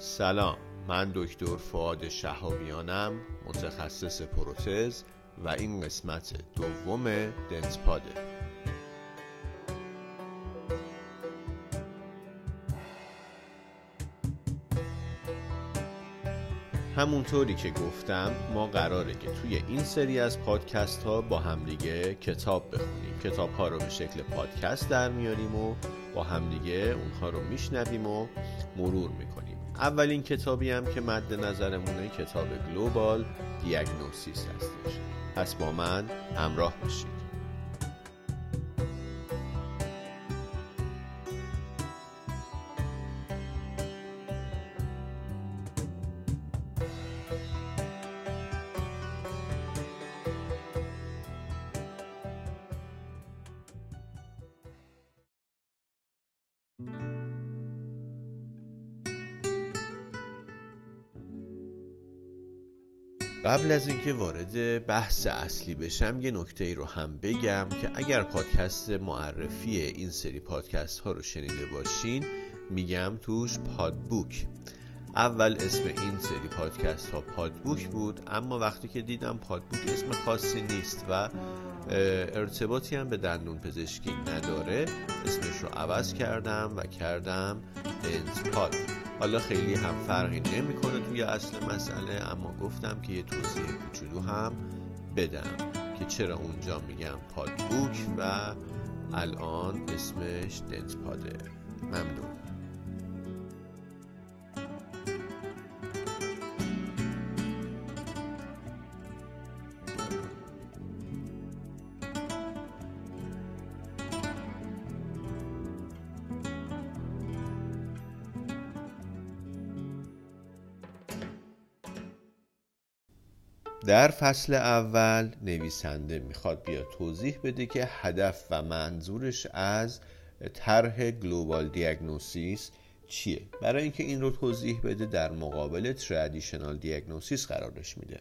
سلام من دکتر فعاد شهابیانم متخصص پروتز و این قسمت دوم دنس پاده. همونطوری که گفتم ما قراره که توی این سری از پادکست ها با همدیگه کتاب بخونیم. کتاب ها رو به شکل پادکست در میاریم و با همدیگه اونها رو میشنویم و مرور می‌کنیم. اولین کتابی هم که مد نظرمونه کتاب گلوبال دیاگنوسیس هستش. پس با من همراه باشید. قبل از اینکه وارد بحث اصلی بشم یه نکته ای رو هم بگم که اگر پادکست معرفی این سری پادکست ها رو شنیده باشین میگم توش پادبوک. اول اسم این سری پادکست ها پادبوک بود اما وقتی که دیدم پادبوک اسم خاصی نیست و ارتباطی هم به دندون پزشکی نداره اسمش رو عوض کردم و کردم پاد حالا خیلی هم فرقی نمی‌کنه توی اصل مسئله اما گفتم که یه توضیح کوچولو هم بدم که چرا اونجا میگم پادبوک و الان اسمش دنس پاده ممنون. در فصل اول نویسنده می‌خواد بیا توضیح بده که هدف و منظورش از طرح گلوبال دیاگنوسیس چیه. برای اینکه این رو توضیح بده در مقابل ترادیشنال دیاگنوسیس قرارش میده.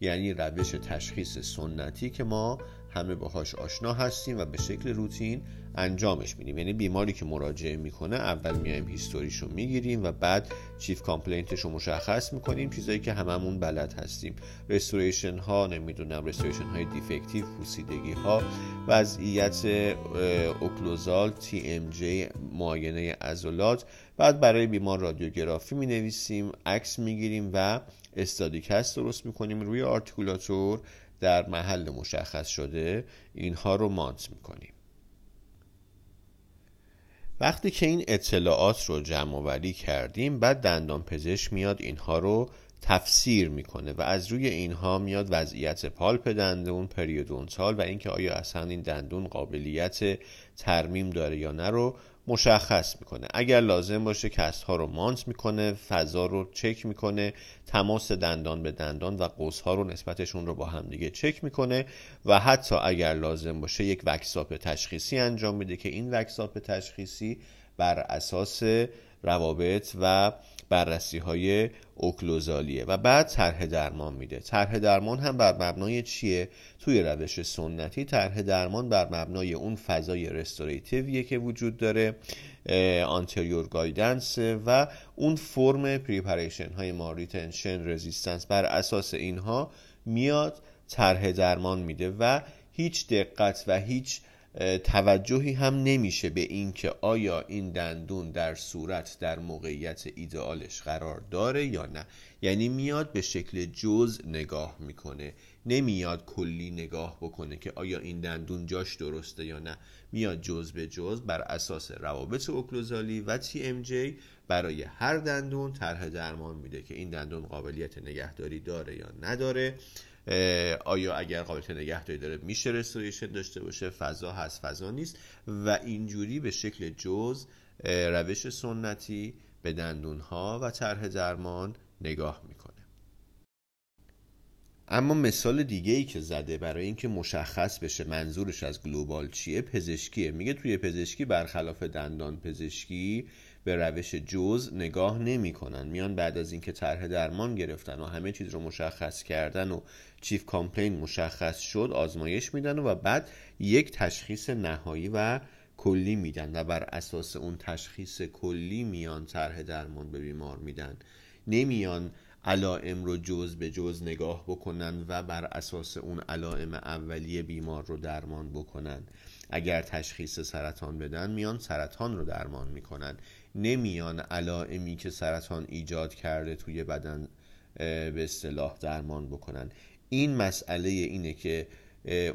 یعنی روش تشخیص سنتی که ما همه باهاش آشنا هستیم و به شکل روتین انجامش میدیم. یعنی بیماری که مراجعه می‌کنه اول میایم هیستوریش رو می‌گیریم و بعد chief complaint ش رو مشخص می‌کنیم. چیزایی که هممون بلد هستیم. restoration ها نمی‌دونم restoration های defective پوسیدگی ها وضعیت occlusal TMJ معاینه عضلات. بعد برای بیمار رادیوگرافی می نویسیم عکس می‌گیریم و study cast درست می‌کنیم. روی articulator در محل مشخص شده اینها رو mount می‌کنیم. وقتی که این اطلاعات رو جمع آوری کردیم بعد دندان پزشک میاد اینها رو تفسیر می‌کنه و از روی اینها میاد وضعیت pulp دندون periodontal و اینکه آیا اصلا این دندون قابلیت ترمیم داره یا نه رو مشخص می‌کنه. اگر لازم باشه cast ها رو mount می‌کنه فضا رو چک می‌کنه تماس دندان به دندان و قوس ها رو نسبتشون رو با همدیگه چک می‌کنه و حتی اگر لازم باشه یک wax-up تشخیصی انجام میده که این wax-up تشخیصی بر اساس روابط و بررسی های occlusal یه. و بعد طرح درمان میده. طرح درمان هم بر مبنای چیه؟ توی روش سنتی طرح درمان بر مبنای اون فضای restorative یه که وجود داره anterior guidance و اون فرم preparation های ما retention resistance بر اساس اینها میاد طرح درمان میده و هیچ دقت و هیچ توجهی هم نمیشه به اینکه آیا این دندون در صورت در موقعیت ایدئالش قرار داره یا نه. یعنی میاد به شکل جز نگاه می‌کنه. نمیاد کلی نگاه بکنه که آیا این دندون جاش درسته یا نه. میاد جز به جز بر اساس روابط اوکلوزالی و تی ام جی برای هر دندون طرح درمان میده که این دندون قابلیت نگهداری داره یا نداره. آیا اگر قابلیت نگهداری داره میشه رستوریشن داشته باشه؟ فضا هست فضا نیست. و اینجوری به شکل جز روش سنتی به دندون ها و طرح درمان نگاه می‌کنه. اما مثال دیگه ای که زده برای اینکه مشخص بشه منظورش از گلوبال چیه پزشکیه. میگه توی پزشکی برخلاف دندان پزشکی به روش جز نگاه نمی کنن. میان بعد از اینکه طرح درمان گرفتن و همه چیز رو مشخص کردن و چیف کامپلین مشخص شد آزمایش میدن و بعد یک تشخیص نهایی و کلی میدن و بر اساس اون تشخیص کلی میان طرح درمان به بیمار میدن. نمیان علائم رو جز به جز نگاه بکنن و بر اساس اون علائم اولیه بیمار رو درمان بکنن. اگر تشخیص سرطان بدن میان سرطان رو درمان می‌کنن. نمیان علائمی که سرطان ایجاد کرده توی بدن به اصطلاح درمان بکنن. این مسئله اینه که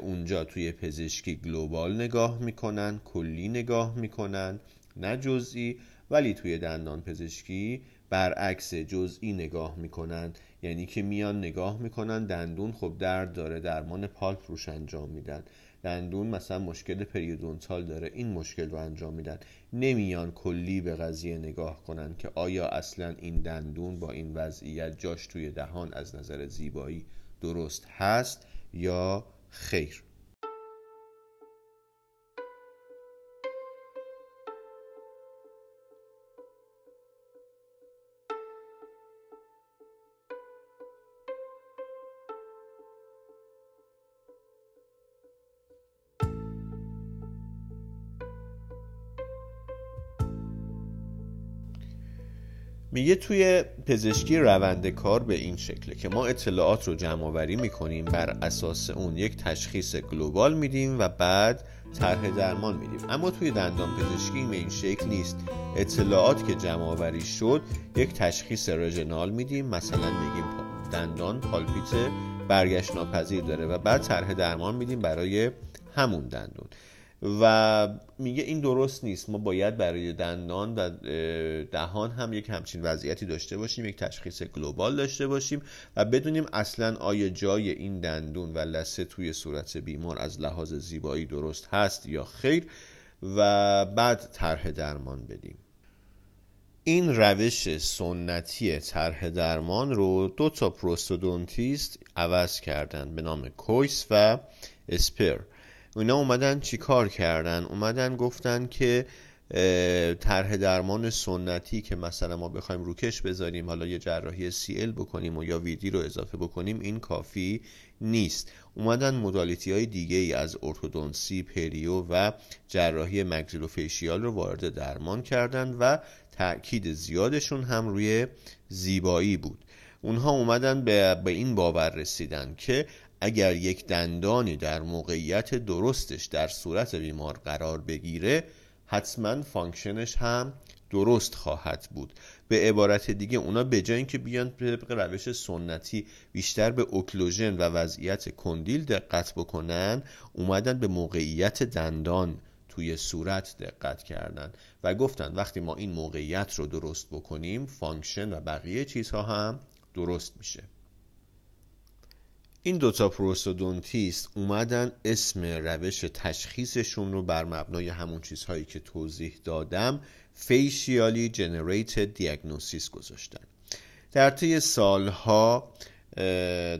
اونجا توی پزشکی گلوبال نگاه می‌کنن کلی نگاه می‌کنن نه جزئی ولی توی دندان پزشکی برعکس جزئی نگاه می‌کنن. یعنی که میان نگاه می‌کنن دندون خب درد داره درمان پالپ روش انجام میدن. دندون مثلا مشکل پریودونتال داره این مشکل رو انجام میدن. نمیان کلی به قضیه نگاه کنن که آیا اصلا این دندون با این وضعیت جاش توی دهان از نظر زیبایی درست هست یا خیر. میگه توی پزشکی روند کار به این شکله که ما اطلاعات رو جمع آوری می‌کنیم بر اساس اون یک تشخیص گلوبال میدیم و بعد طرح درمان میدیم. اما توی دندان پزشکی به این شکل نیست. اطلاعات که جمع آوری شد یک تشخیص رژنال میدیم. مثلا میگیم دندان پالپیت برگشت ناپذیر داره و بعد طرح درمان میدیم برای همون دندون. و میگه این درست نیست. ما باید برای دندان و دهان هم یک همچین وضعیتی داشته باشیم یک تشخیص global داشته باشیم و بدونیم اصلا آیا جای این دندون و لثه توی صورت بیمار از لحاظ زیبایی درست هست یا خیر و بعد طرح درمان بدیم. این روش سنتی طرح درمان رو دو تا prosthodontist عوض کردن به نام کویس و اسپر. اینا اومدن چی کار کردن؟ اومدن گفتن که طرح درمان سنتی که مثلا ما بخوایم روکش بذاریم حالا یه جراحی سی ال بکنیم و یا ویدی رو اضافه بکنیم این کافی نیست. اومدن مدالیتی های دیگه ای از ارتودونسی پریو و جراحی مگزیلوفیشیال رو وارد درمان کردن و تاکید زیادشون هم روی زیبایی بود. اونها اومدن به, به این باور رسیدن که اگر یک دندانی در موقعیت درستش در صورت بیمار قرار بگیره حتما function ش هم درست خواهد بود. به عبارت دیگه اونا به جای اینکه بیان طبق روش سنتی بیشتر به occlusion و وضعیت condyle دقت بکنن اومدن به موقعیت دندان توی صورت دقت کردن و گفتن وقتی ما این موقعیت رو درست بکنیم function و بقیه چیزها هم درست میشه. این دوتا پروستودونتیست اومدن اسم روش تشخیصشون رو بر مبنای همون چیزهایی که توضیح دادم فیشیالی جنریتد دیاگنوسیس گذاشتن. در طی سالها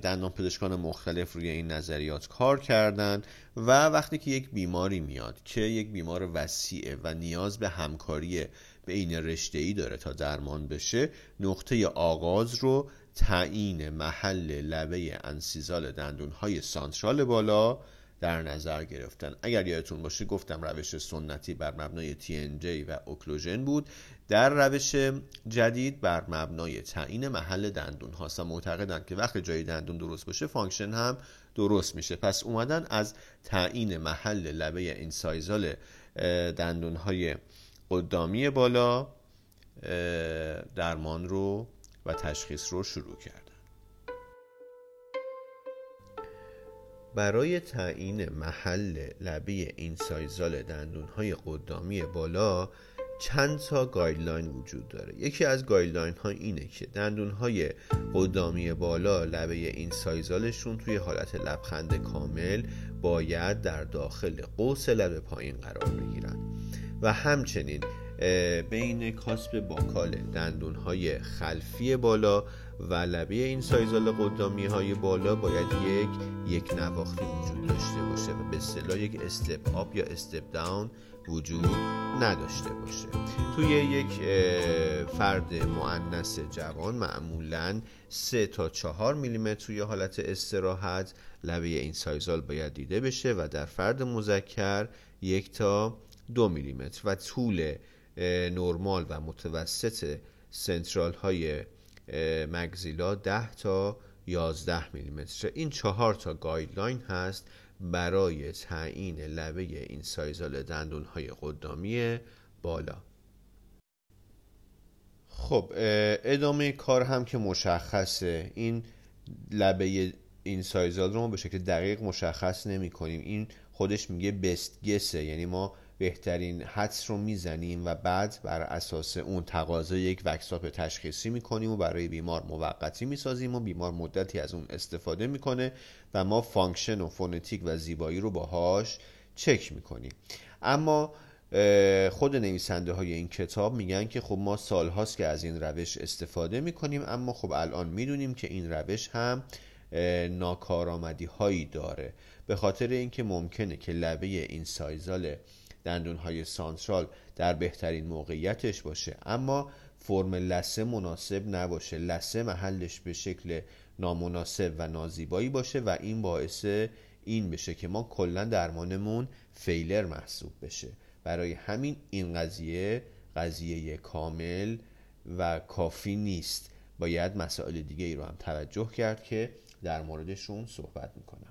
دندان پزشکان مختلف روی این نظریات کار کردند و وقتی که یک بیماری میاد که یک بیمار وسیعه و نیاز به همکاری بین رشته داره تا درمان بشه نقطه آغاز رو تعیین محل لبه incisal دندون های central بالا در نظر گرفتن. اگر یادتون باشه گفتم روش سنتی بر مبنای TMJ و occlusion بود. در روش جدید بر مبنای تعیین محل دندون هاست و معتقدند که وقتی جای دندون درست باشه function هم درست میشه. پس اومدن از تعیین محل لبه incisal دندون های قدامی بالا درمان رو و تشخیص رو شروع کردن. برای تعیین محل لبه incisal دندون های قدامی بالا چند تا guideline وجود داره. یکی از guideline ها اینه که دندون های قدامی بالا لبه incisal شون توی حالت لبخند کامل باید در داخل قوس لبه پایین قرار بگیرن. و همچنین بین کاسب باکال دندون های خلفی بالا و لبه این سایزال قدامی های بالا باید یک یک نواختی وجود داشته باشه و به اصطلاح یک استپ آپ یا استپ داون وجود نداشته باشه. توی یک فرد معنس جوان معمولا 3 تا 4 میلیمتر توی حالت استراحت لبه incisal باید دیده بشه و در فرد مذکر یک تا دو میلیمتر و طول نرمال و متوسط central های maxilla 10 تا 11 میلیمتر. این چهار تا guideline هست برای تعیین لبه incisal دندون های قدامی بالا. خب ادامه کار هم که مشخصه. این لبه incisal رو ما به شکل دقیق مشخص نمی کنیم این خودش میگه best guess ه یعنی ما بهترین حدس رو می‌زنیم و بعد بر اساس اون تقاضا یک wax-up تشخیصی می‌کنیم و برای بیمار موقتی می‌سازیم و بیمار مدتی از اون استفاده می‌کنه و ما function و phonetic و زیبایی رو باهاش چک می‌کنیم. اما خود نویسنده های این کتاب میگن که خب ما سالهاست که از این روش استفاده می‌کنیم اما خب الان می‌دونیم که این روش هم ناکارآمدی هایی داره. به خاطر اینکه ممکنه که لبه این سایزال دندون های سانترال در بهترین موقعیتش باشه. اما فرم لسه مناسب نباشه. لسه محلش به شکل نامناسب و نازیبایی باشه و این باعث این بشه که ما کلا درمانمون failure محسوب بشه. برای همین این قضیه قضیه کامل و کافی نیست. باید مسائل دیگه ای رو هم توجه کرد که در موردشون صحبت می‌کنم.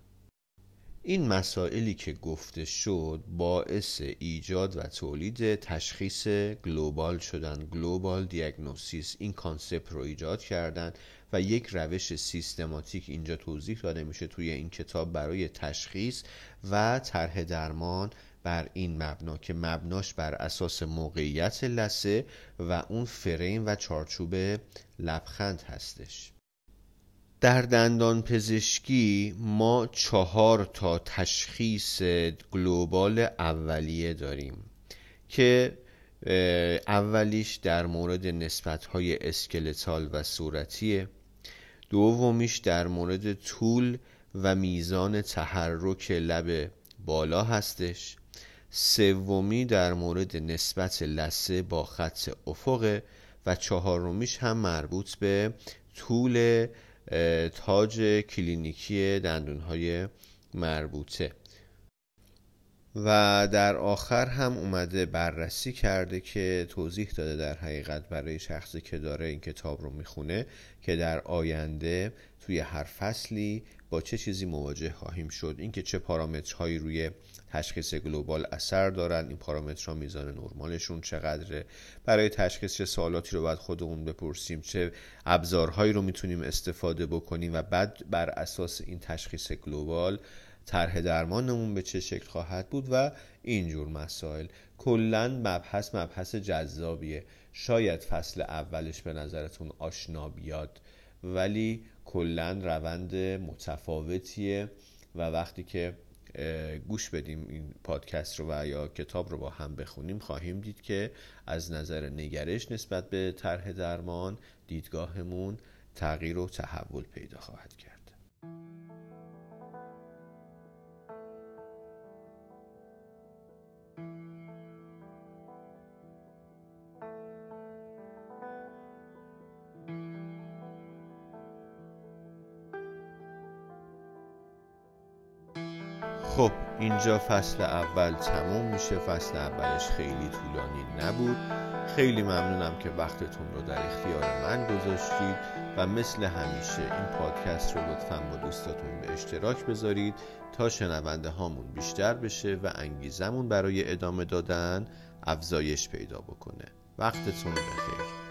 این مسائلی که گفته شد باعث ایجاد و تولید تشخیص global شدن global diagnosis این concept رو ایجاد کردن و یک روش سیستماتیک اینجا توضیح داده میشه توی این کتاب برای تشخیص و طرح درمان بر این مبنا که مبناش بر اساس موقعیت لسه و اون فریم و چارچوب لبخند هستش. در دندان پزشکی ما چهار تا تشخیص گلوبال اولیه داریم که اولیش در مورد نسبت های اسکلتال و صورتیه. دومیش در مورد طول و میزان تحرک لب بالا هستش. سومی در مورد نسبت لسه با خط افقه و چهارمیش هم مربوط به طول تاج کلینیکی دندونهای مربوطه. و در آخر هم اومده بررسی کرده که توضیح داده در حقیقت برای شخصی که داره این کتاب رو می‌خونه که در آینده توی هر فصلی با چه چیزی مواجه خواهیم شد. اینکه چه پارامترهایی روی تشخیص گلوبال اثر دارن این پارامترها میزان نرمالشون چقدره. برای تشخیص چه سوالاتی رو باید خودمون بپرسیم چه ابزارهایی رو می‌تونیم استفاده بکنیم و بعد بر اساس این تشخیص گلوبال طرح درمانمون به چه شکل خواهد بود و اینجور مسائل. کلا مبحث مبحث جذابیه. شاید فصل اولش به نظرتون آشنا بیاد ولی کلا روند متفاوتیه و وقتی که گوش بدیم این پادکست رو و یا کتاب رو با هم بخونیم خواهیم دید که از نظر نگرش نسبت به طرح درمان دیدگاهمون تغییر و تحول پیدا خواهد کرد. خب اینجا فصل اول تموم میشه فصل اولش خیلی طولانی نبود. خیلی ممنونم که وقتتون رو در اختیار من گذاشتید و مثل همیشه این پادکست رو لطفا با دوستاتون به اشتراک بذارید تا شنونده هامون بیشتر بشه و انگیزمون برای ادامه دادن افزایش پیدا بکنه. وقتتون بخیر.